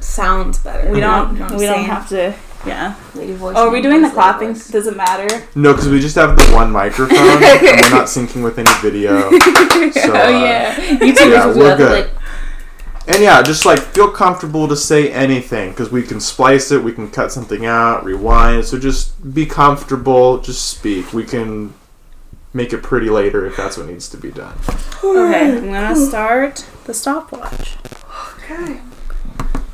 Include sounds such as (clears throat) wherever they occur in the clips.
Sounds better. We don't. You know we don't have to. Yeah. Lady voice. Oh, are we doing the clapping? voice. Does it matter? No, because we just have the one microphone and (laughs) we're not syncing with any video. (laughs) So, oh uh, yeah. You two yeah, should we're that, good. Like, And yeah, just like feel comfortable to say anything because we can splice it, we can cut something out, rewind. So just be comfortable, just speak. We can make it pretty later if that's what needs to be done. okay, I'm gonna start the stopwatch. Okay.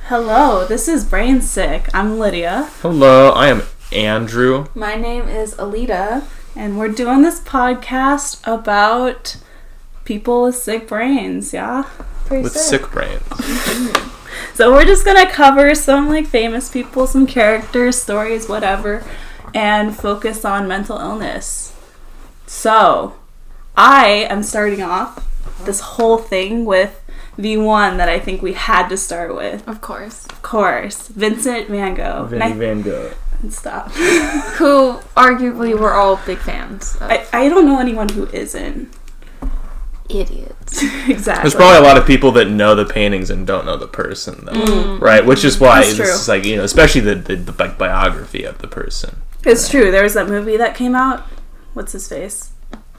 Hello, this is Brainsick. I'm Lydia, Hello, I am Andrew. My name is Aleta. and we're doing this podcast about people with sick brains. Yeah. Pretty with sick brains. (laughs) So we're just gonna cover some like famous people, some characters, stories, whatever, and focus on mental illness. So I am starting off this whole thing with the one that I think we had to start with. Of course. Of course, Vincent Van Gogh. And I- Van Gogh. And stop. (laughs) Who arguably we're all big fans of. I, I don't know anyone who isn't. Idiots. (laughs) exactly. There's probably a lot of people that know the paintings and don't know the person, though. Mm. Right? Which is why That's this true. like, you know, especially the, the, the bi- biography of the person. It's true. There was that movie that came out. What's his face?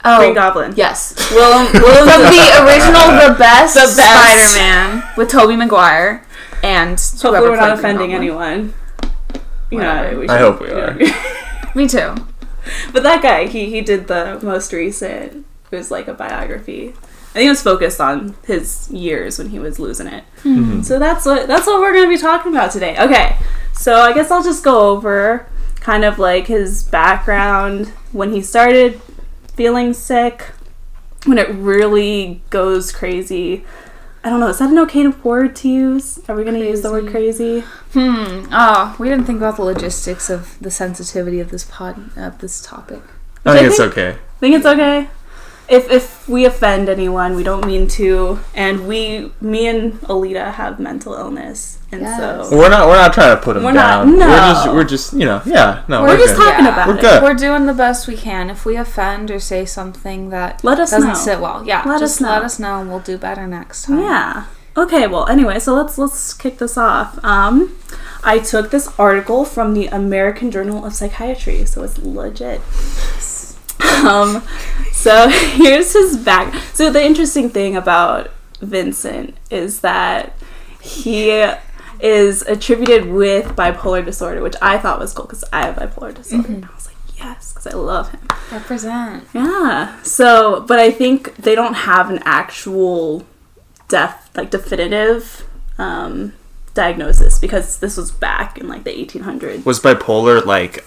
Oh, Green Goblin. yes. Willem, Willem from the original, the (laughs) best, The best. Spider-Man with Tobey Maguire and Hopefully, whoever we're not played Green offending Goblin. anyone. You Whatever. know, we I should- hope we are. (laughs) Me too. But that guy, he he did the most recent. It was like a biography. I think it was focused on his years when he was losing it. Mm-hmm. So that's what that's what we're gonna be talking about today. Okay, so I guess I'll just go over kind of like his background when he started feeling sick, when it really goes crazy. I don't know. Is that an okay word to use? Are we gonna use the word crazy? Hmm. Oh, we didn't think about the logistics of the sensitivity of this pod of this topic. I I think it's think- okay. think it's okay. If if we offend anyone, we don't mean to, and we, me and Aleta have mental illness, and Yes. so We're not we're not trying to put them We're not- down. no. We're just we're just you know yeah no we're, we're, just good. talking Yeah. about We're it. good. We're doing the best we can. If we offend or say something that Let us doesn't know. sit well, yeah, Let just us know. let us know and we'll do better next time. Yeah. Okay. Well, anyway, so let's let's kick this off. Um, I took this article from the American Journal of Psychiatry, so it's legit. Um, so (laughs) here's his back. So the interesting thing about Vincent is that he is attributed with bipolar disorder, which I thought was cool because I have bipolar disorder. And I was like, yes, because I love him. Represent. Yeah. So, but I think they don't have an actual def like definitive um, diagnosis because this was back in like the 1800s. Was bipolar like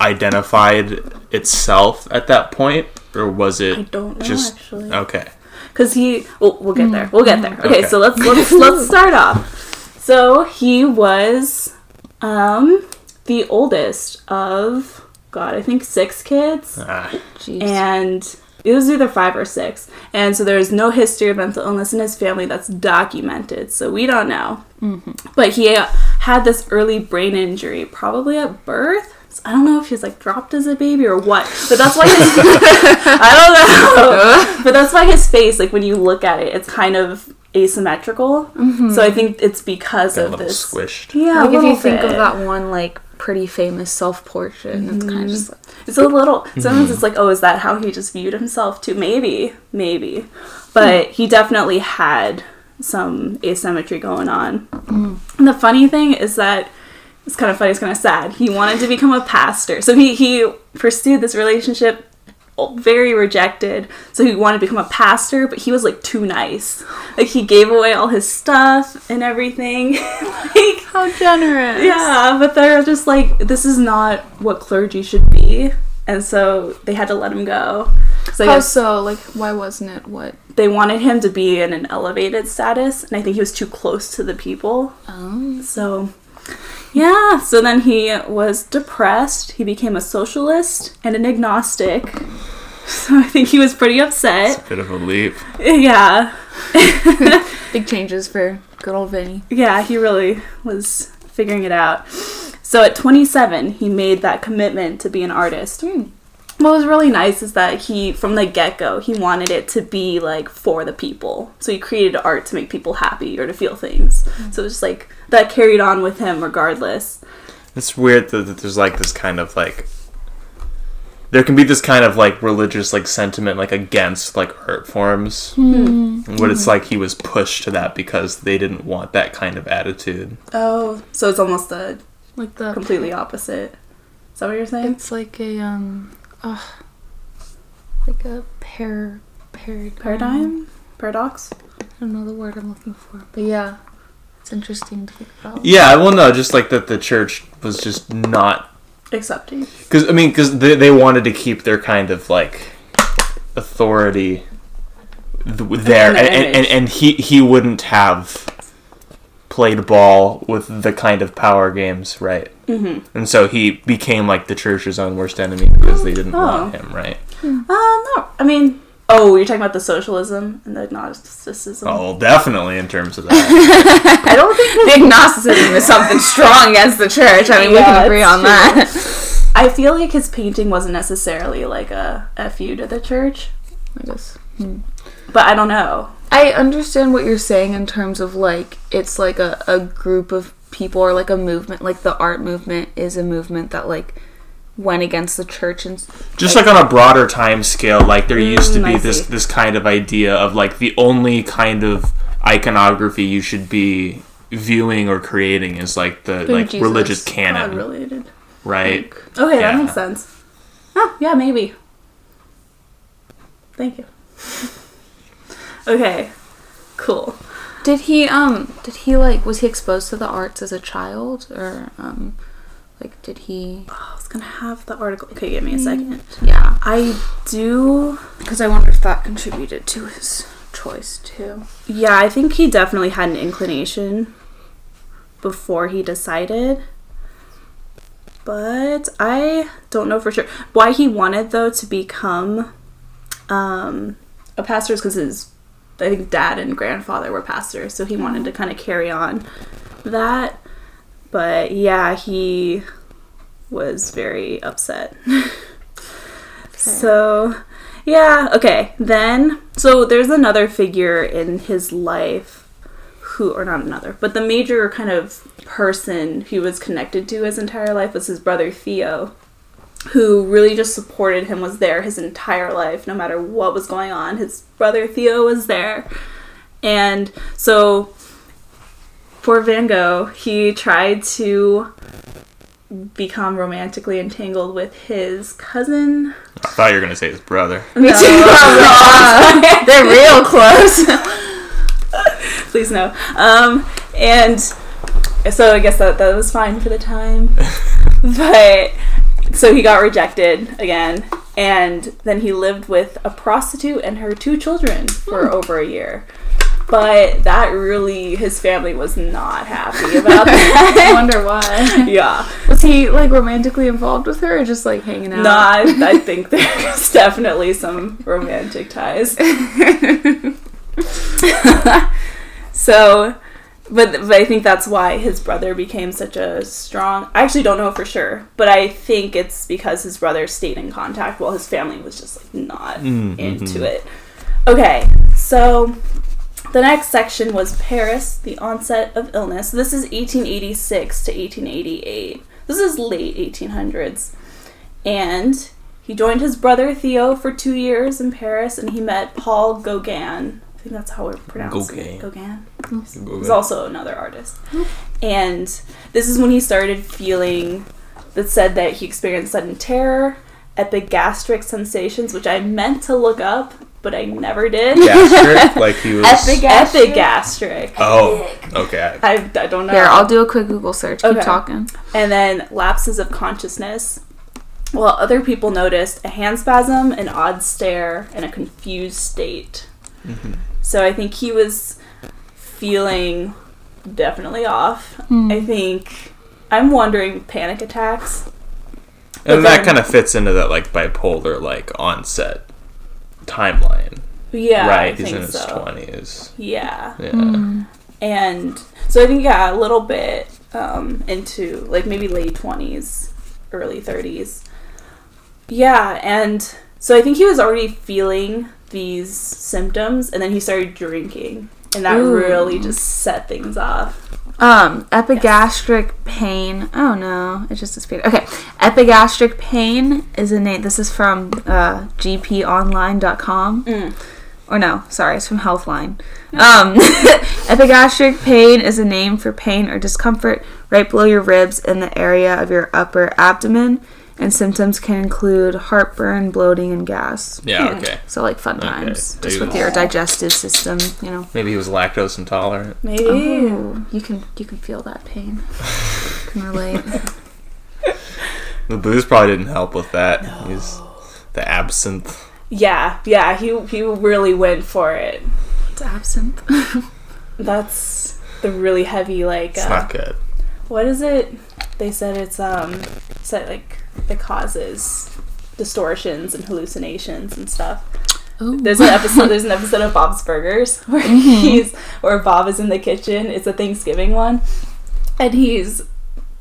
identified itself at that point, or was it I don't know just actually. okay? because he well, we'll get there we'll get there okay, Okay. so let's let's let's (laughs) start off so he was um the oldest of god i think six kids. Ah, Jeez. and it was either five or six. And so there's no history of mental illness in his family that's documented so we don't know. But he uh, had this early brain injury probably at birth. I don't know if he was like dropped as a baby or what, but that's why his (laughs) (laughs) I don't know. but that's why his face, like when you look at it, it's kind of asymmetrical. So I mm-hmm. think it's because got a of little this. squished. Yeah, like a if you little think of that one like pretty famous self-portrait, and it's kind of mm-hmm. just like It's a little. Sometimes mm-hmm. it's like, oh, is that how he just viewed himself too? Maybe, maybe. But hmm. he definitely had some asymmetry going on. Hmm. And the funny thing is that it's kind of funny. It's kind of sad. He wanted to become a pastor, so he he pursued this relationship. Very rejected, so he wanted to become a pastor, but he was like too nice. Like he gave away all his stuff and everything. (laughs) like how generous. yeah, but they're just like, this is not what clergy should be. And so they had to let him go. So How so? Like, why wasn't it what? they wanted him to be in an elevated status, and I think he was too close to the people. Oh. So, yeah. So then he was depressed. He became a socialist and an agnostic. So I think he was pretty upset. A bit of a leap. (laughs) Yeah. (laughs) Big changes for good old Vinny. Yeah, he really was figuring it out. So at 27, he made that commitment to be an artist. Hmm. What was really nice is that he from the get-go he wanted it to be like for the people. So he created art to make people happy or to feel things. Mm-hmm. So it's just like that carried on with him regardless. It's weird that, that there's like this kind of like there can be this kind of like religious like sentiment like against like art forms. Hmm. But it's mm-hmm. like he was pushed to that because they didn't want that kind of attitude. oh so it's almost the Like the completely opposite. Is that what you're saying? It's like a um, uh, like a pair paradigm. paradigm paradox I don't know the word I'm looking for, but yeah, it's interesting to think about. Yeah, well, no, just like that the church was just not accepting because I mean because they they wanted to keep their kind of like authority th- there, And and, and, and, and he he wouldn't have played ball with the kind of power games, right? Mm-hmm. And so he became like the church's own worst enemy because they didn't want Oh. him, right? uh no i mean oh you're talking about the socialism and the agnosticism Oh, definitely in terms of that. (laughs) i don't think The (laughs) agnosticism is something strong against the church. I mean, we can agree on true. that. I feel like his painting wasn't necessarily like a fu to the church, I guess. but I don't know. I understand what you're saying in terms of like it's like a, a group of people or like a movement. Like the art movement is a movement that like went against the church and Just like on a broader time scale, like there used to Mm, be this this kind of idea of like the only kind of iconography you should be viewing or creating is like the like Jesus. religious God canon, related. right? Okay, Yeah. that makes sense. Oh, yeah, maybe. Thank you. (laughs) okay, cool. Did he um did he like was he exposed to the arts as a child or um like did he Oh, I was gonna have the article. Okay, give me a second. yeah I do. because I wonder if that contributed to his choice too. Yeah, I think he definitely had an inclination before he decided. But I don't know for sure. Why he wanted though to become um, a pastor is because his I think dad and grandfather were pastors, so he wanted to oh. kind of carry on that. But yeah, he was very upset. (laughs) So, yeah, okay. Then, so there's another figure in his life who, or not another, but the major kind of person he was connected to his entire life was his brother Theo, who really just supported him, was there his entire life, no matter what was going on. His brother Theo was there. And so, for Van Gogh, he tried to become romantically entangled with his cousin I thought you were gonna say his brother. (laughs) me too. (laughs) (laughs) They're real close. Please no. Um, and so I guess that that was fine for the time. but so he got rejected again, and then he lived with a prostitute and her two children for hmm. over a year. But that really, his family was not happy about (laughs) that. I wonder why. yeah. Was he like romantically involved with her or just like hanging out? No, I, I think there's definitely some romantic ties. (laughs) (laughs) so, but but I think that's why his brother became such a strong. I actually don't know for sure, but I think it's because his brother stayed in contact while his family was just like not Mm, into it. Okay, so the next section was Paris, the onset of illness. This is 1886 to 1888. This is late 1800s. And he joined his brother Theo for two years in Paris and he met Paul Gauguin. I think that's how we're pronouncing it. Gauguin. He's also another artist. And this is when he started feeling that said that he experienced sudden terror, epigastric sensations, which I meant to look up, but I never did. Gastric, (laughs) like he was. Epigastric? Epigastric. Oh, okay. I, I don't know. Here, I'll do a quick Google search. Keep Okay. talking. and then lapses of consciousness. While other people noticed a hand spasm, an odd stare, and a confused state. Mm-hmm. So I think he was feeling definitely off. I think I'm wondering panic attacks. But And that then- kind of fits into that like bipolar like onset timeline, Yeah, I right? He's think in his so. twenties. Yeah, Yeah. and so I think yeah, a little bit um, into like maybe late twenties, early thirties. Yeah, and so I think he was already feeling these symptoms, and then he started drinking, and that Ooh. really just set things off. Um, epigastric pain. Oh no, it just disappeared. Okay, epigastric pain is a name. This is from uh, gponline.com. Mm. Or no, sorry, it's from Healthline. Um, (laughs) epigastric pain is a name for pain or discomfort right below your ribs in the area of your upper abdomen, and symptoms can include heartburn, bloating, and gas. Yeah, Yeah. okay. So like fun Okay. times, There just with your digestive system, you know. Maybe he was lactose intolerant. Maybe. Oh, you can you can feel that pain. (laughs) can relate. (laughs) The booze probably didn't help with that. He's the absinthe. Yeah, yeah, he he really went for it. It's absinthe. (laughs) That's the really heavy like. It's uh, not good. what is it? They said it's um, said like it causes distortions and hallucinations and stuff. Ooh. There's an episode. There's an episode of Bob's Burgers (laughs) where he's where Bob is in the kitchen. It's a Thanksgiving one, and he's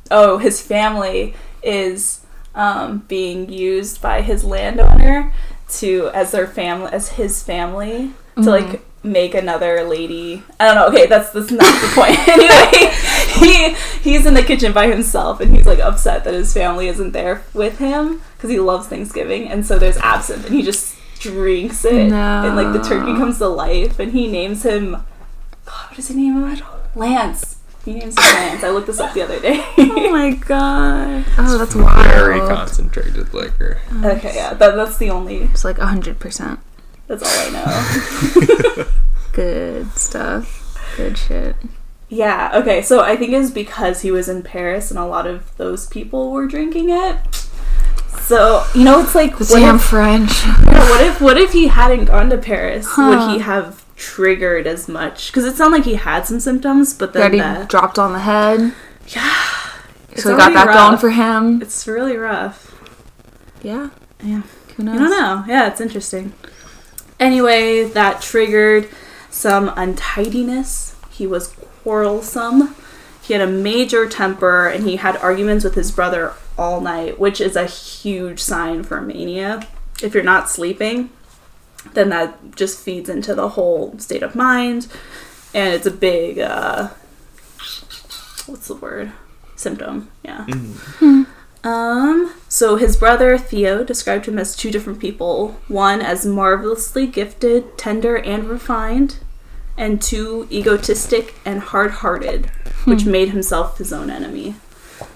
oh his family is um, being used by his landowner to as their family as his family to like make another lady. I don't know. Okay, that's that's not the point. (laughs) anyway, he he's in the kitchen by himself, and he's like upset that his family isn't there with him because he loves Thanksgiving, and so there's absinthe, and he just drinks it, and like the turkey comes to life, and he names him. God, what does he name him? Lance. He names him Lance. I looked this up the other day. (laughs) Oh my god. Oh, that's wild. Very concentrated liquor. Oh, okay, yeah, that, that's the only. It's like hundred percent. That's all I know. (laughs) Good stuff. Good shit. Yeah, okay, so I think it's because he was in Paris and a lot of those people were drinking it. So, you know, it's like, what Damn if, French. what if what if he hadn't gone to Paris? Huh. Would he have triggered as much? Because it sounded like he had some symptoms, but then Already the, dropped on the head. yeah, So we got that going for him. It's really rough. Yeah. Yeah. Who knows? I don't know. Yeah, it's interesting. Anyway, that triggered some untidiness. He was quarrelsome. He had a major temper and he had arguments with his brother all night, which is a huge sign for mania. If you're not sleeping, then that just feeds into the whole state of mind and it's a big uh what's the word? Symptom. Yeah. Um, so his brother Theo described him as two different people. One as marvelously gifted, tender, and refined, and too egotistic and hard-hearted, which made himself his own enemy.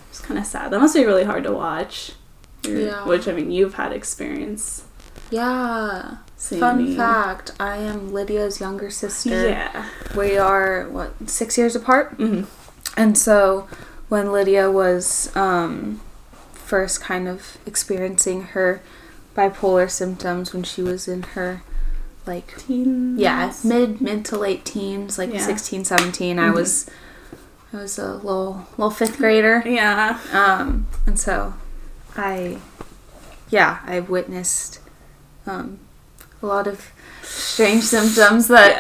It's kind of sad. That must be really hard to watch. Yeah. Which I mean, you've had experience. Yeah. Fun me. fact: I am Lydia's younger sister. Yeah. We are what six years apart, hmm and so when Lydia was um, first kind of experiencing her bipolar symptoms when she was in her like Teens. yeah mid mid to late teens like Yeah. sixteen, seventeen, 16 17 i Mhm. was i was a little little fifth grader Yeah. um and so i yeah I've witnessed um a lot of strange symptoms that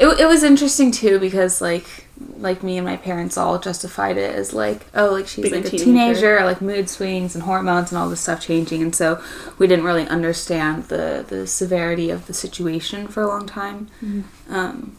Yeah. it, it was interesting too because like like me and my parents all justified it as like oh like she's Being like a teenager. teenager like mood swings and hormones and all this stuff changing and so we didn't really understand the the severity of the situation for a long time um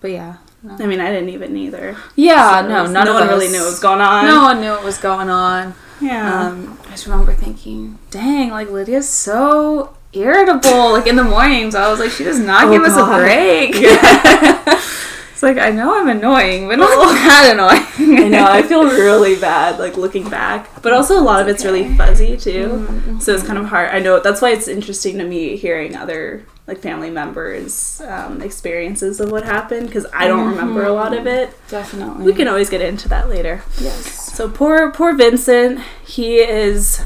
but yeah no. I mean, I didn't even either. yeah So no it's- none no of one us, really knew what was going on. no one knew what was going on Yeah. um, I just remember thinking, dang, like Lydia's so irritable. Like in the mornings, I was like, she does not Oh, give us a break. (laughs) (laughs) it's like I know I'm annoying, but not (laughs) that annoying. I know. I feel really bad, like looking back. But also, a lot of it's really fuzzy too. Mm-hmm, mm-hmm. So it's kind of hard. I know that's why it's interesting to me hearing other like family members' um, experiences of what happened because I don't mm-hmm. remember a lot of it. Definitely. We can always get into that later. Yes. So poor, poor Vincent. He is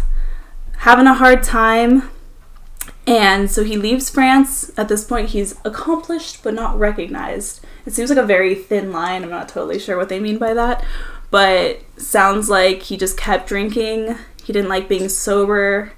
having a hard time. And so he leaves France. At this point, he's accomplished but not recognized. It seems like a very thin line. I'm not totally sure what they mean by that. But sounds like he just kept drinking. He didn't like being sober.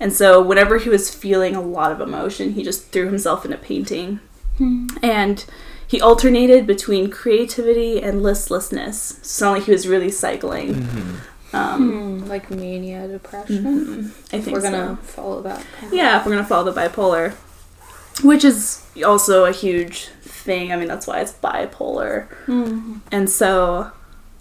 And so, whenever he was feeling a lot of emotion, he just threw himself into painting. Hmm. And he alternated between creativity and listlessness. It sounded like he was really cycling. Mm-hmm. Um, Hmm, like mania depression. I think We're so. gonna follow that. of- Yeah, if we're gonna follow the bipolar, which is also a huge thing. I mean, that's why it's bipolar. Mhm. And so,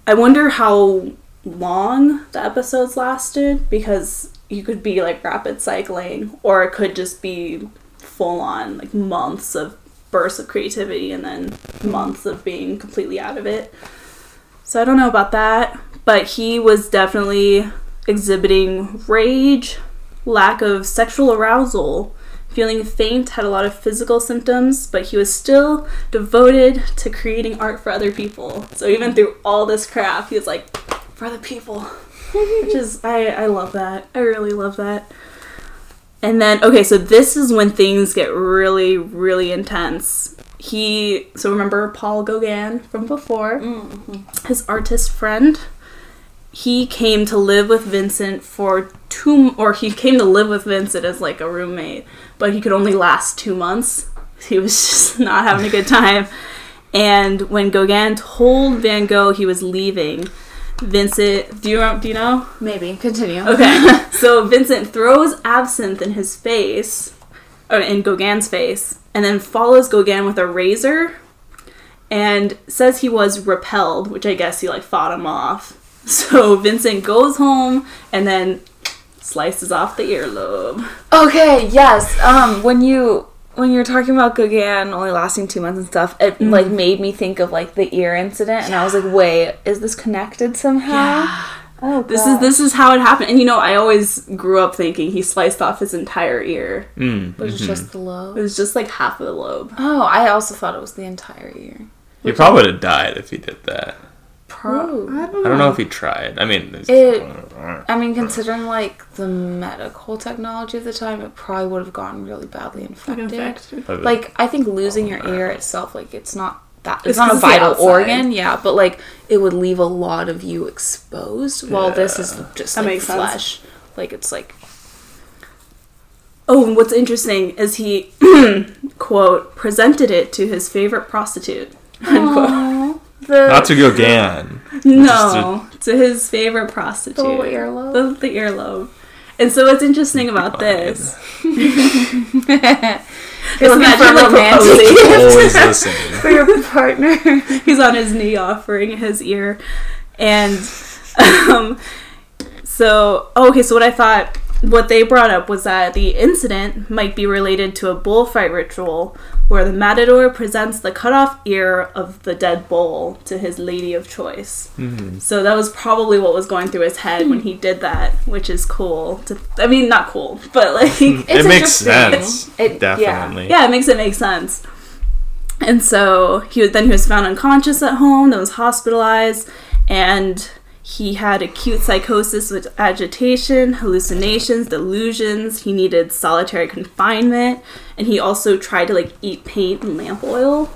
I wonder how long the episodes lasted because you could be like rapid cycling, or it could just be full on like months of bursts of creativity and then months of being completely out of it. So I don't know about that, but he was definitely exhibiting rage, lack of sexual arousal, feeling faint, had a lot of physical symptoms, but he was still devoted to creating art for other people. So even through all this crap, he was like, for the people. Which is, I, I love that. I really love that. And then, okay, so this is when things get really, really intense. He, so remember Paul Gauguin from before? Mm-hmm. His artist friend he came to live with Vincent for two, or he came to live with Vincent as like a roommate, but he could only last two months. He was (laughs) just not having a good time. And when Gauguin told Van Gogh he was leaving, Vincent, do you do you know? Maybe continue. Okay, (laughs) so Vincent throws absinthe in his face, or in Gauguin's face, and then follows Gauguin with a razor, and says he was repelled, which I guess he like fought him off. (laughs) So Vincent goes home and then slices off the earlobe. Okay, yes. Um, when you when you were talking about Gauguin only lasting two months and stuff, it Mm-hmm. like made me think of like the ear incident, and I was like, wait, is this connected somehow? Oh, This is this is how it happened. And you know, I always grew up thinking he sliced off his entire ear. Mm, Was it mhm. just the lobe. It was just like half of the lobe. Oh, I also thought it was the entire ear. He probably would have died if he did that. Pro. I don't I don't know if he tried. I mean, It- I mean, considering like the medical technology of the time, it probably would have gotten really badly infected. Infected. Like, I think losing your ear itself, like, it's not that it's, It's not 'cause a vital organ, yeah, but like it would leave a lot of you exposed. While this is just That like makes sense. like it's like Oh, and what's interesting is he (clears throat) quote presented it to his favorite prostitute. (laughs) Unquote. The Not to Gauguin. No, to his favorite prostitute. The earlobe? The, the earlobe. And so what's interesting about this? (laughs) You're looking for Imagine, a romantic proposing. Always (laughs) listening. for your partner. (laughs) He's on his knee offering his ear. And um, so, okay, so what I thought, what they brought up was that the incident might be related to a bullfight ritual where the matador presents the cut off ear of the dead bull to his lady of choice. Mhm. So that was probably what was going through his head when he did that, which is cool. To, I mean, not cool, but like, (laughs) It's it makes interesting. sense. It- yeah. Definitely. yeah, it makes it make sense. And so he was then he was found unconscious at home, then was hospitalized, and he had acute psychosis with agitation, hallucinations, delusions. He needed solitary confinement, and he also tried to like eat paint and lamp oil.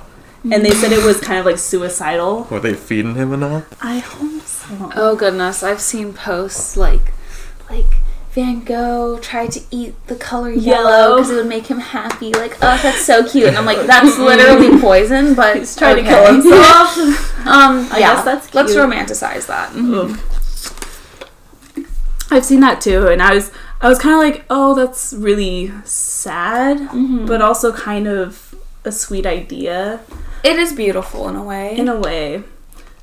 And they said it was kind of like suicidal. Were they feeding him enough? I hope so. Oh goodness, I've seen posts like like Van Gogh tried to eat the color yellow because it would make him happy. Like, oh, that's so cute. And I'm like, (laughs) that's literally poison. But He's trying okay. to kill himself. (laughs) Um, I yeah, guess that's let's romanticize that. I've seen that too, and I was I was kind of like, oh, that's really sad, Mm-hmm. but also kind of a sweet idea It is beautiful in a way. in a way.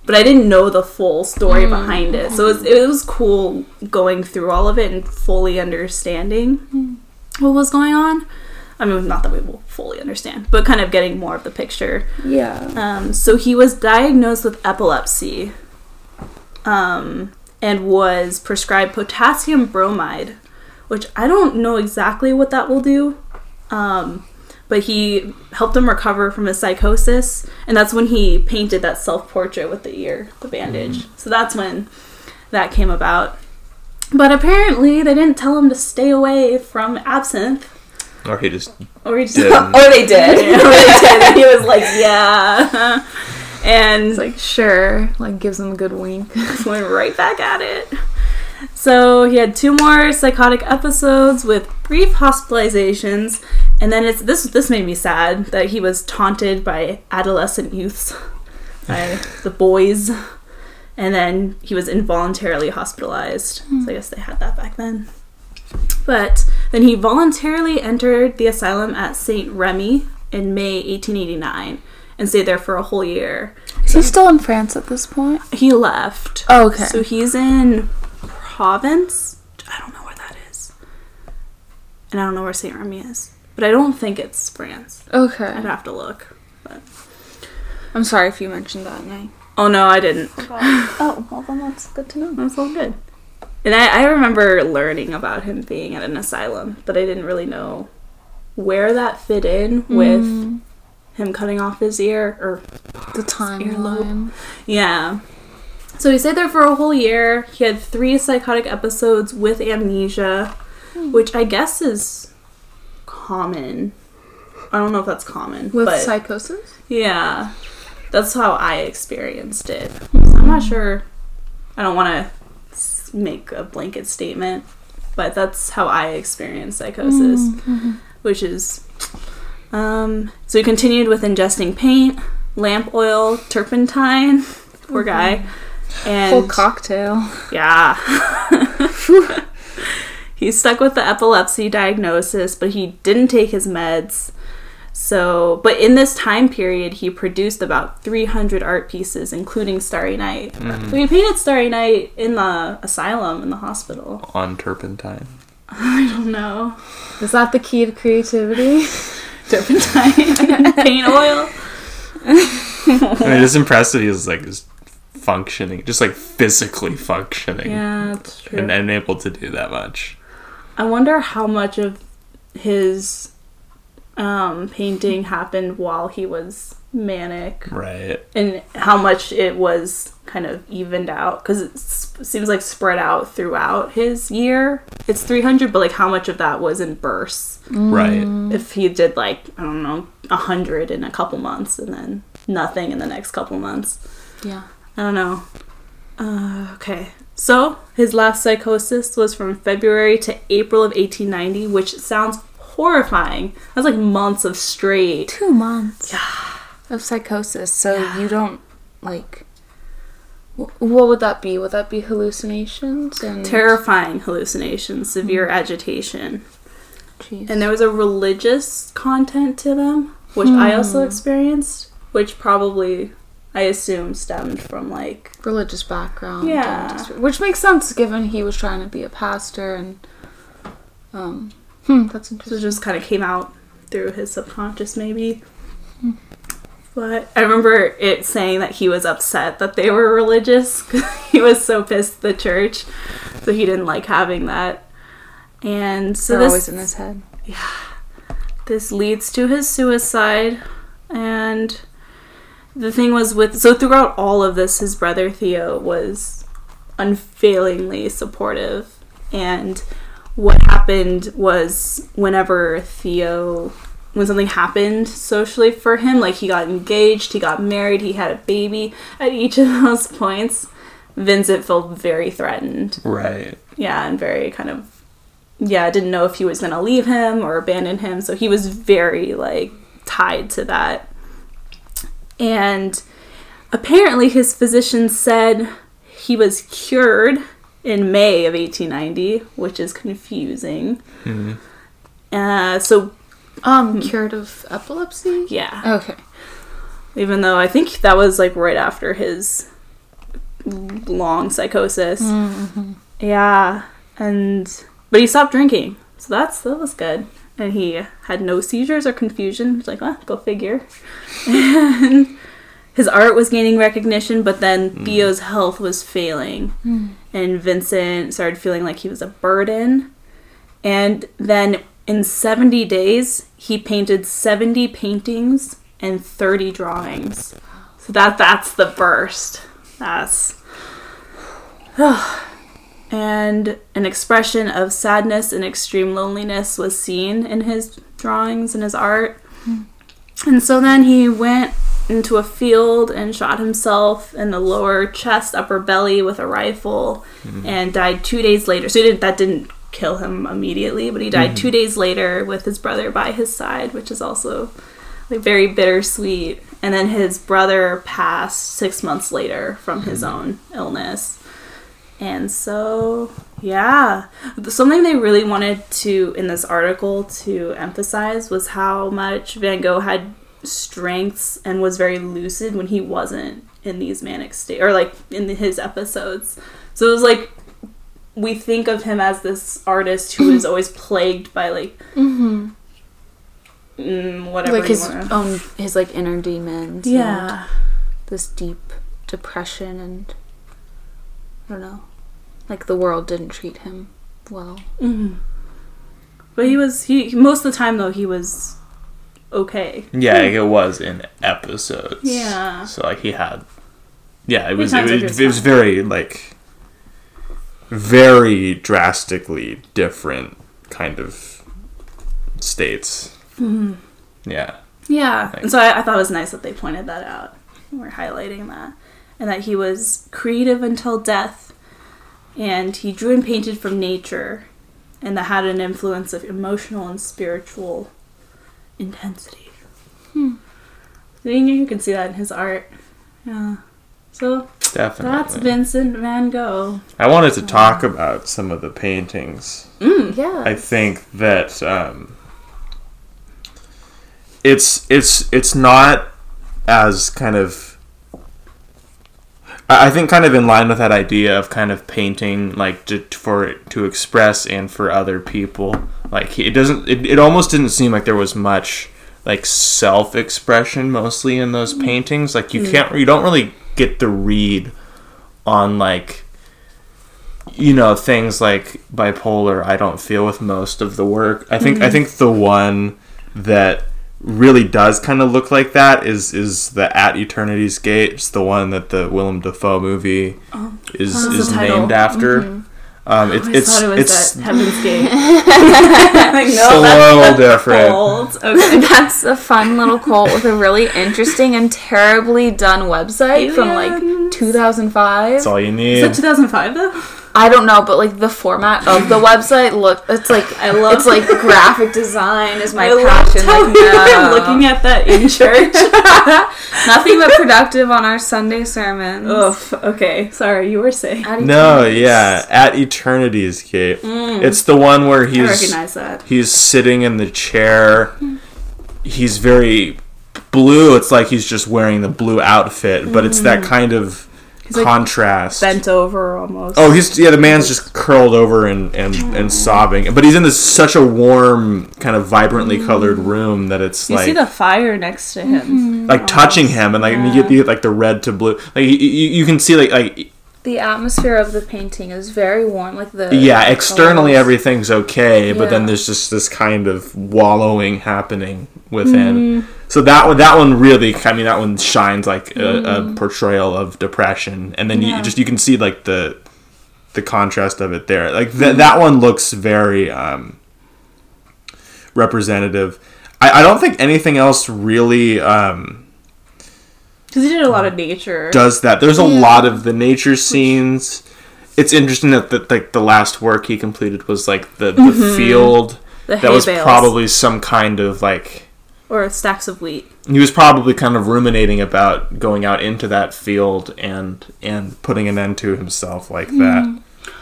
But I didn't know the full story behind it, so it was, it was cool going through all of it and fully understanding what was going on. I mean, not that we will fully understand, but kind of getting more of the picture. yeah. Um, so he was diagnosed with epilepsy um, and was prescribed potassium bromide, which I don't know exactly what that will do. Um, but he helped him recover from his psychosis, and that's when he painted that self portrait with the ear, the bandage. Mm-hmm. So that's when that came about. But apparently, they didn't tell him to stay away from absinthe, Or he just or he just didn't. (laughs) (laughs) Or they did. and he was like, yeah. And It's like sure, like gives him a good wink. (laughs) went right back at it. So he had two more psychotic episodes with brief hospitalizations, and then it's this. This made me sad that he was taunted by adolescent youths, by the boys, and then he was involuntarily hospitalized. So I guess they had that back then. But then he voluntarily entered the asylum at St. Remy in May 1889 and stayed there for a whole year. Is he still in France at this point? He left. Oh, okay. So he's in Provence. I don't know where that is. And I don't know where St. Remy is. But I don't think it's France. Okay. I'd have to look. But I'm sorry if you mentioned that. And I Oh no, I didn't. (laughs) oh, well then that's good to know. That's all good. And I, I remember learning about him being at an asylum, but I didn't really know where that fit in with mm. him cutting off his ear or The timeline. Yeah. So he stayed there for a whole year. He had three psychotic episodes with amnesia, hmm. which I guess is common. I don't know if that's common, With but psychosis? yeah, that's how I experienced it. I'm not hmm. sure. I don't want to make a blanket statement, but that's how I experienced psychosis, hmm, hmm, which is. Um, so he continued with ingesting paint, lamp oil, turpentine. (laughs) Poor guy. Mm-hmm. And Whole cocktail. yeah. (laughs) (laughs) he stuck with the epilepsy diagnosis, but he didn't take his meds. So, but in this time period, he produced about 300 art pieces, including Starry Night. So he painted Starry Night in the asylum, in the hospital. on turpentine. (laughs) I don't know. Is that the key to creativity? (laughs) Turpentine, (laughs) paint oil. I mean, it's impressive. He's like just functioning, just like physically functioning, Yeah, that's true. and, and able to do that much. I wonder how much of his um, painting happened while he was manic Right. and how much it was kind of evened out because it s- seems like spread out throughout his year. It's 300, but like how much of that was in bursts? Right. If he did like, I don't know, 100 in a couple months and then nothing in the next couple months. yeah. I don't know. Uh, okay. So, his last psychosis was from February to April of 1890, which sounds horrifying. That's like months of straight. Two months of psychosis. So you don't like. What would that be? Would that be hallucinations and Terrifying hallucinations, severe hmm. agitation. Jeez. And there was a religious content to them, which I also hmm. experienced, which probably, I assume, stemmed from like religious background? Yeah. and which makes sense given he was trying to be a pastor and. Um. Hmm. That's So it just kind of came out through his subconscious, maybe. But I remember it saying that he was upset that they were religious. (laughs) he was so pissed at the church, so he didn't like having that. And so They're this always in his head. Yeah, this leads to his suicide, and the thing was with so throughout all of this, his brother Theo was unfailingly supportive, and what happened was whenever Theo when something happened socially for him like he got engaged he got married he had a baby at each of (laughs) those points vincent felt very threatened. Right. yeah and very kind of yeah didn't know if he was going to leave him or abandon him. So he was very like tied to that and apparently his physician said he was cured in may of 1890 which is confusing. Mhm. uh, so Um, cured of epilepsy. yeah. Okay. even though i think that was like right after his long psychosis. Yeah. And but he stopped drinking. So that's that was good and he had no seizures or confusion it's like well go figure and his art was gaining recognition but then theo's health was failing and vincent started feeling like he was a burden and then in 70 days he painted 70 paintings and 30 drawings so that that's the burst that's and an expression of sadness and extreme loneliness was seen in his drawings and his art. Hmm. And so then he went into a field and shot himself in the lower chest, upper belly with a rifle, mm-hmm. and died two days later. So he didn't, that didn't kill him immediately, but he died mm-hmm. two days later with his brother by his side, which is also like very bittersweet. And then his brother passed six months later from his Mm-hmm. own illness. And so, yeah, something they really wanted to in this article to emphasize was how much Van Gogh had strengths and was very lucid when he wasn't in these manic state or like in his episodes. So it was like we think of him as this artist who is always (clears throat) plagued by like Mm-hmm. mm, whatever Like his wanna- own, his like inner demons. and yeah. this deep depression and I don't know, like the world didn't treat him well. hmm But he was he most of the time though he was okay. Yeah, like, it was in episodes. Yeah. So like he had, yeah, it was it was, it was very like very drastically different kind of states. Mm-hmm. Yeah. Yeah, Like- and so I, I thought it was nice that they pointed that out. We're highlighting that, and that he was creative until death, and he drew and painted from nature, and that had an influence of emotional and spiritual intensity. Hmm. So you, you can see that in his art. Yeah. So Definitely. that's Vincent Van Gogh. I wanted to talk about some of the paintings. Mm. Yeah. I think that um, it's it's it's not as kind of I think kind of in line with that idea of kind of painting like to, for to express and for other people. Like it doesn't it, it almost didn't seem like there was much like self expression mostly in those mm-hmm. paintings. Like you mm-hmm. can't you don't really get the read on like you know things like bipolar i don't feel with most of the work i think i mm-hmm. think the one that really does kind of look like that is is the at eternity's gate it's the one that the willem dafoe movie is Oh, that's is the title. named after um it, I it's it was it's at Heaven's Gate. (laughs) (laughs) like, it's a little different Bold. (laughs) Okay. That's a fun little cult with a really interesting and terribly done website from like 2005. that's all you need. Is need that 2005 though? I don't know, but like the format of the (laughs) website look it's like I love it's like (laughs) graphic design is my I passion. how Like, we were no. looking at that in (laughs) church. Nothing but productive on our Sunday sermons. Oof. Okay. Sorry, you were saying. Addie no yeah at eternity's gate mm. it's the one where I he's recognize that. he's sitting in the chair. He's very blue. It's like he's just wearing the blue outfit, but it's that mm. kind of He's, like, contrast. Bent over almost. Oh, he's yeah. The man's just curled over and and, and sobbing, but he's in this such a warm, kind of vibrantly colored room that it's you like you see the fire next to him. like touching him, and like you, get, you get like the red to blue. Like you, you, you can see like like The atmosphere of the painting is very warm, like the yeah. Externally, colors. everything's okay, but then there's just this kind of wallowing happening within. Mm-hmm. So that one, that one really, I mean, that one shines like a, a portrayal of depression, and then Mm-hmm. Yeah. you just you can see like the the contrast of it there. Like Mm-hmm. that one looks very um, representative. I, I don't think anything else really um, Because he did a lot of nature. does that. There's a lot of the nature scenes. It's interesting that the, like the last work he completed was like the, the field. the That was bales. probably some kind of like or stacks of wheat. he was probably kind of ruminating about going out into that field and and putting an end to himself like that.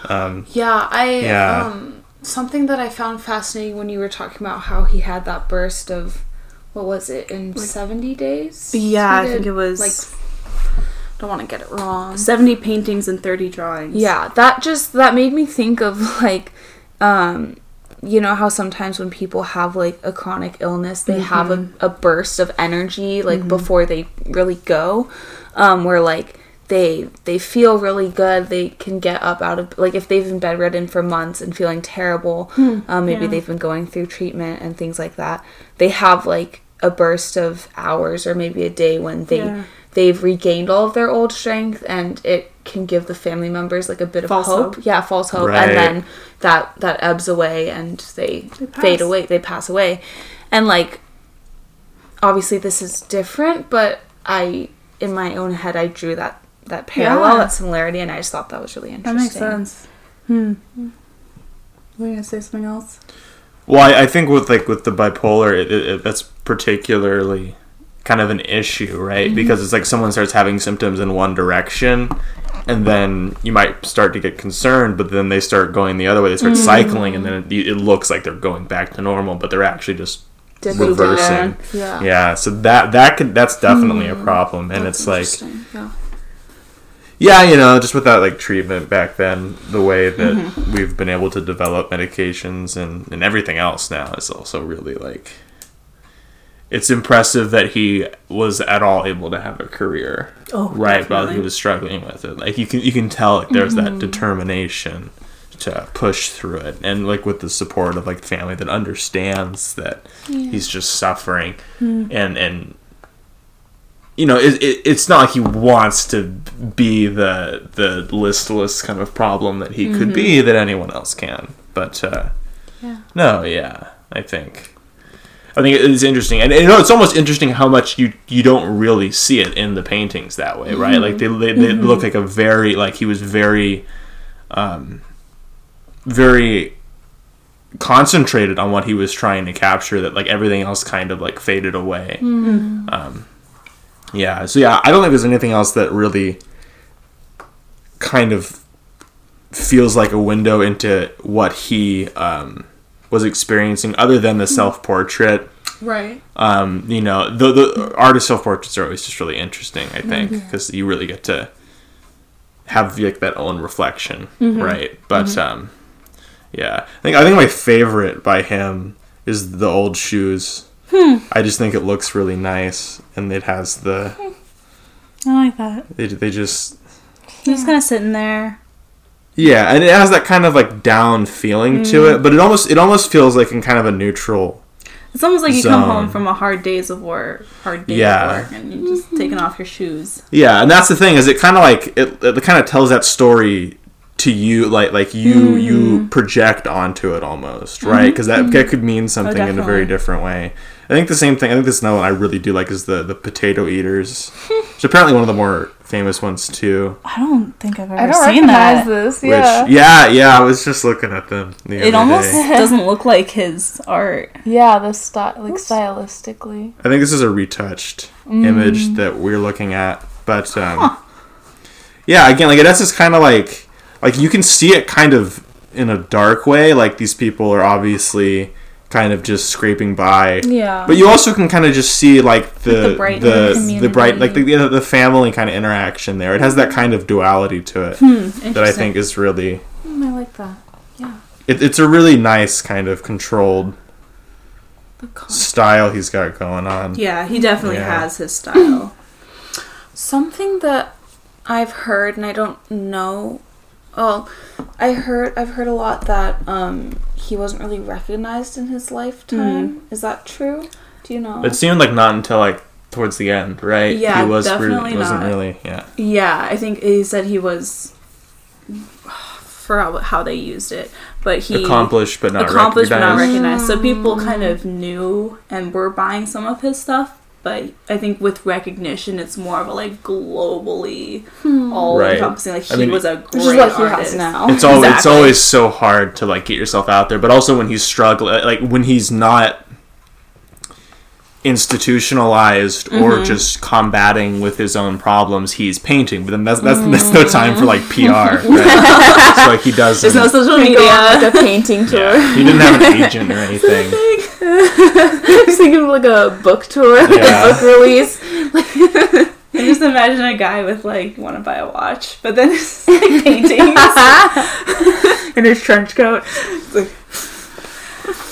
Um, Yeah, I Yeah. um something that I found fascinating when you were talking about how he had that burst of what was it in 70 days? Yeah, He I think it was like don't want to get it wrong. 70 paintings and 30 drawings. Yeah, that just that made me think of like um you know how sometimes when people have like a chronic illness they have a, a burst of energy like before they really go um where like they they feel really good they can get up out of like if they've been bedridden for months and feeling terrible um, maybe yeah. they've been going through treatment and things like that they have like a burst of hours or maybe a day when they Yeah. they've regained all of their old strength and it can give the family members like a bit of False hope. hope. Yeah, false hope. Right. And then that that ebbs away and they, pass. fade away. They pass away. And like obviously this is different, but I in my own head I drew that that parallel, Yeah. that similarity and I just thought that was really interesting. That interesting. makes sense. Hmm. Were you going to say something else? well, I, I think with like with the bipolar, it, it, it- that's particularly kind of an issue, right? Mm-hmm. Because it's like someone starts having symptoms in one direction and then you might start to get concerned, but then they start going the other way. They start Mm-hmm. cycling and then it, it looks like they're going back to normal, but they're actually just Dipping reversing. down. Yeah. Yeah, so that that could that's definitely a problem and That's it's like yeah. yeah, you know, just without like treatment back then, the way that Mm-hmm. we've been able to develop medications and, and everything else now is also really like it's impressive that he was at all able to have a career. Oh, right while he was struggling with it. Like you can you can tell like there's Mm-hmm. that determination to push through it and like with the support of like family that understands that he's just suffering Hmm. and and you know it, it, it's not like he wants to be the the listless kind of problem that he could be that anyone else can but uh Mm-hmm. Yeah. no yeah i think i think it's interesting. And you know it's almost interesting how much you you don't really see it in the paintings that way right? Like they they, they look like a very like he was very um very concentrated on what he was trying to capture that like everything else kind of like faded away. Um yeah so yeah i don't think there's anything else that really kind of feels like a window into what he um was experiencing other than the hmm. self-portrait Right. um, you know, the the artist self portraits are always just really interesting. I think mm-hmm. because you really get to have like that own reflection, mm-hmm. right? But mm-hmm. um, yeah, I think I think my favorite by him is the old shoes. Hmm. I just think it looks really nice, and it has the I like that. they they just He's just kind of sitting there. Yeah, and it has that kind of like down feeling to mm. it, but it almost it almost feels like in kind of a neutral It's almost like you come home from a hard days of work, hard day Yeah. of work, and you're just mm-hmm. taking off your shoes. Yeah, and that's the thing is it kind of like it, it kind of tells that story to you like like you you mm. project onto it almost mm-hmm. right because that, mm-hmm. that could mean oh, something in a very different way. I think the same thing. I think this note I really do like is the the potato eaters. (laughs) it's apparently one of the more famous ones too. I don't think I've ever I don't seen recognize that. this. Which Yeah. yeah yeah I was just looking at them. The It other almost day. (laughs) doesn't look like his art. Yeah, the style, like stylistically. I think this is a retouched image that we're looking at, but um, yeah, again, like that's just kind of like like you can see it kind of in a dark way. Like these people are obviously kind of just scraping by. Yeah. But you also can kind of just see like the the the the, bright like the, the the family kind of interaction there. It has that kind of duality to it that I think is really Mm, I like that. Yeah. it, it's a really nice kind of controlled style he's got going on. Yeah, he definitely Yeah. has his style. Something that I've heard and I don't know. Well, I heard I've heard a lot that um he wasn't really recognized in his lifetime. Is that true? Do you know? It seemed like not until like towards the end, right? Yeah, he was definitely really, wasn't not. really. Yeah, Yeah, I think he said he was. Forgot how they used it, but he accomplished but not accomplished but not recognized. recognized. So people kind of knew and were buying some of his stuff. But I think with recognition, it's more of a like globally all Right. encompassing. Like he I mean, was a great Which is what he artist. has now. It's always it's always so hard to like get yourself out there, but also when he's struggling, like when he's not institutionalized Mm-hmm. or just combating with his own problems, he's painting. But then that's that's, that's Mm-hmm. no time for like PR. (laughs) Right? so like he does. There's no social Gonna go on, media. like a painting tour. yeah, he didn't have an (laughs) agent or anything. (laughs) I was thinking of like a book tour, Yeah. a book release. (laughs) I just imagine a guy with like want to buy a watch, but then (laughs) it's like paintings. in his trench coat.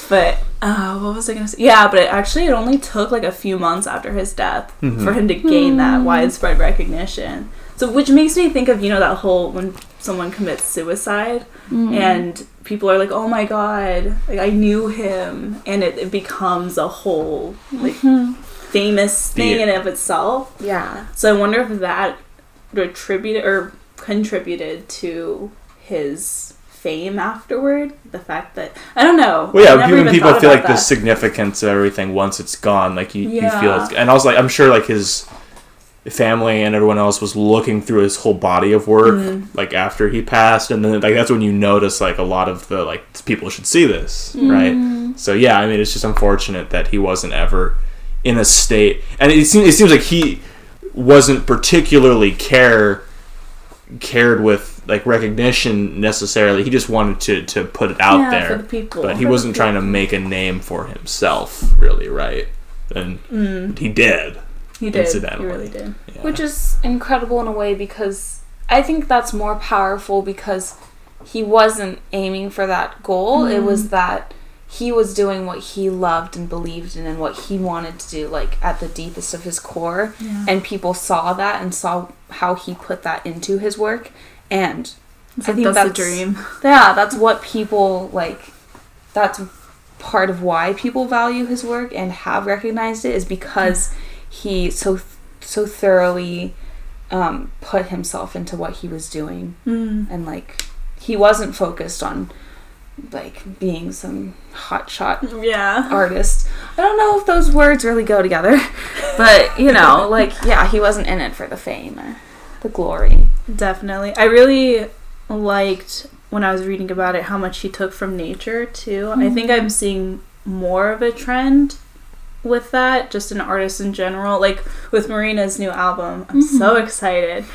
But uh, what was I gonna say? Yeah, but it actually it only took like a few months after his death mm-hmm. for him to gain that hmm. widespread recognition. So, which makes me think of you know that whole when someone commits suicide mm-hmm. and people are like, "Oh my god, like I knew him," and it, it becomes a whole like mm-hmm. famous thing The- in and of itself. Yeah. So I wonder if that attributed or contributed to his fame afterward. The fact that I don't know. Well, yeah, never people, even people feel about like the significance of everything once it's gone, like you, you feel Yeah. it's, and also like I'm sure like his family and everyone else was looking through his whole body of work Mm-hmm. like after he passed, and then like that's when you notice like a lot of the like people should see this, Mm-hmm. right? So yeah, I mean it's just unfortunate that he wasn't ever in a state, and it seems it seems like he wasn't particularly care cared with like recognition necessarily. He just wanted to to put it out Yeah, there, for the people. but he For wasn't trying to make a name for himself, really, right? And Mm, he did. He did. He Incidentally. really did. Yeah. Which is incredible in a way because I think that's more powerful because he wasn't aiming for that goal. It mm-hmm. was that he was doing what he loved and believed in and what he wanted to do, like at the deepest of his core. Yeah. And people saw that and saw how he put that into his work. And It's I think that's, that's- dream. (laughs) yeah, that's what people like. That's part of why people value his work and have recognized it is because he so so thoroughly um, put himself into what he was doing Mm. and like he wasn't focused on like being some hotshot Yeah. artist. I don't know if those words really go together, (laughs) but you know, like yeah, he wasn't in it for the fame or the glory. Definitely. I really liked when I was reading about it how much he took from nature too. I think I'm seeing more of a trend with that, just an artist in general. Like with Marina's new album. I'm so excited. (laughs)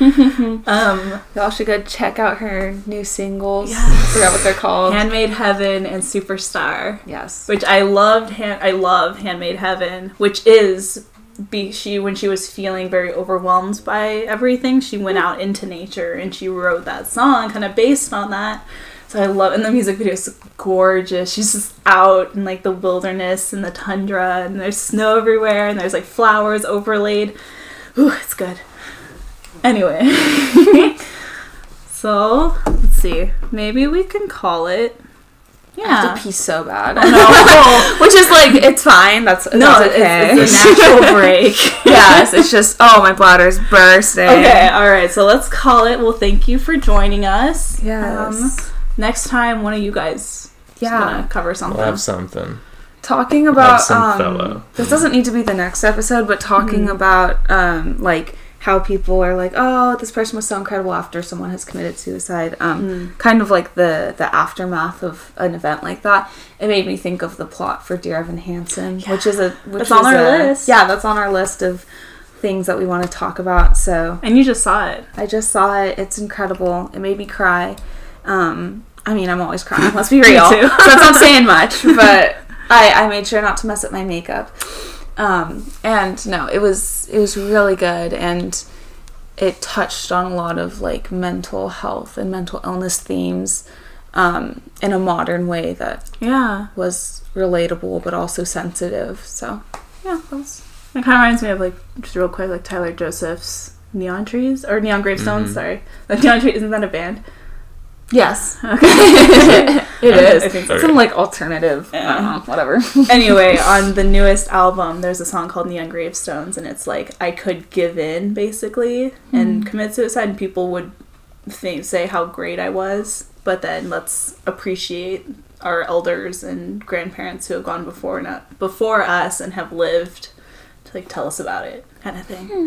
Um Y'all should go check out her new singles. Yes. I forgot what they're called. Handmade Heaven and Superstar. yes. Which I loved hand I love Handmade Heaven, which is be she when she was feeling very overwhelmed by everything, she went out into nature and she wrote that song kind of based on that. So I love and the music video is gorgeous. She's just out in like the wilderness and the tundra and there's snow everywhere and there's like flowers overlaid. Ooh, it's good. Anyway. (laughs) so let's see. Maybe we can call it. I Yeah. have to pee so bad. No. (laughs) Which is like it's fine. That's No, that's it's, it's a (laughs) natural break. yes, it's just oh my bladder's bursting. Okay, all right. So let's call it. Well, thank you for joining us. Yes. Um, next time, one of you guys is yeah. gonna cover something. We'll have something. Talking about some um, fellow. this doesn't need to be the next episode, but talking about um like how people are like, oh, this person was so incredible after someone has committed suicide. Um, kind of like the the aftermath of an event like that. It made me think of the plot for Dear Evan Hansen, which is a which That's on our a- list. Yeah, that's on our list of things that we want to talk about. So And you just saw it. I just saw it. It's incredible. It made me cry. Um, I mean, I'm always crying. Let's be (laughs) real. too. so (laughs) that's not saying much, (laughs) but I, I made sure not to mess up my makeup. Um, and no, it was it was really good, and it touched on a lot of like mental health and mental illness themes um, in a modern way that Yeah. was relatable but also sensitive. So yeah, that was It kind of reminds me of like just real quick, like Tyler Joseph's Neon Trees or Neon Gravestones. Mhm. Sorry, like Neon Trees isn't that a band? Yes, (laughs) Okay. (laughs) it is. I think so. Some like alternative, I don't know, whatever. (laughs) anyway, on the newest album, there's a song called Neon Gravestones, and it's like I could give in basically and mm-hmm. commit suicide, and people would think, say how great I was, but then let's appreciate our elders and grandparents who have gone before not before us and have lived to like tell us about it, kind of thing. Hmm.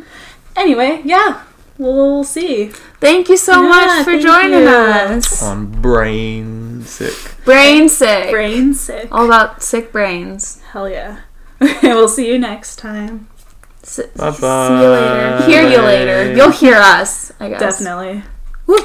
Anyway, yeah, we'll, we'll see. Thank you so Yeah, much for joining you. us. On Brainsick. Brain sick. Brainsick. All about sick brains. Hell yeah. (laughs) we'll see you next time. S- Bye See you later. Hear you later. You'll hear us, I guess. Definitely. Woo.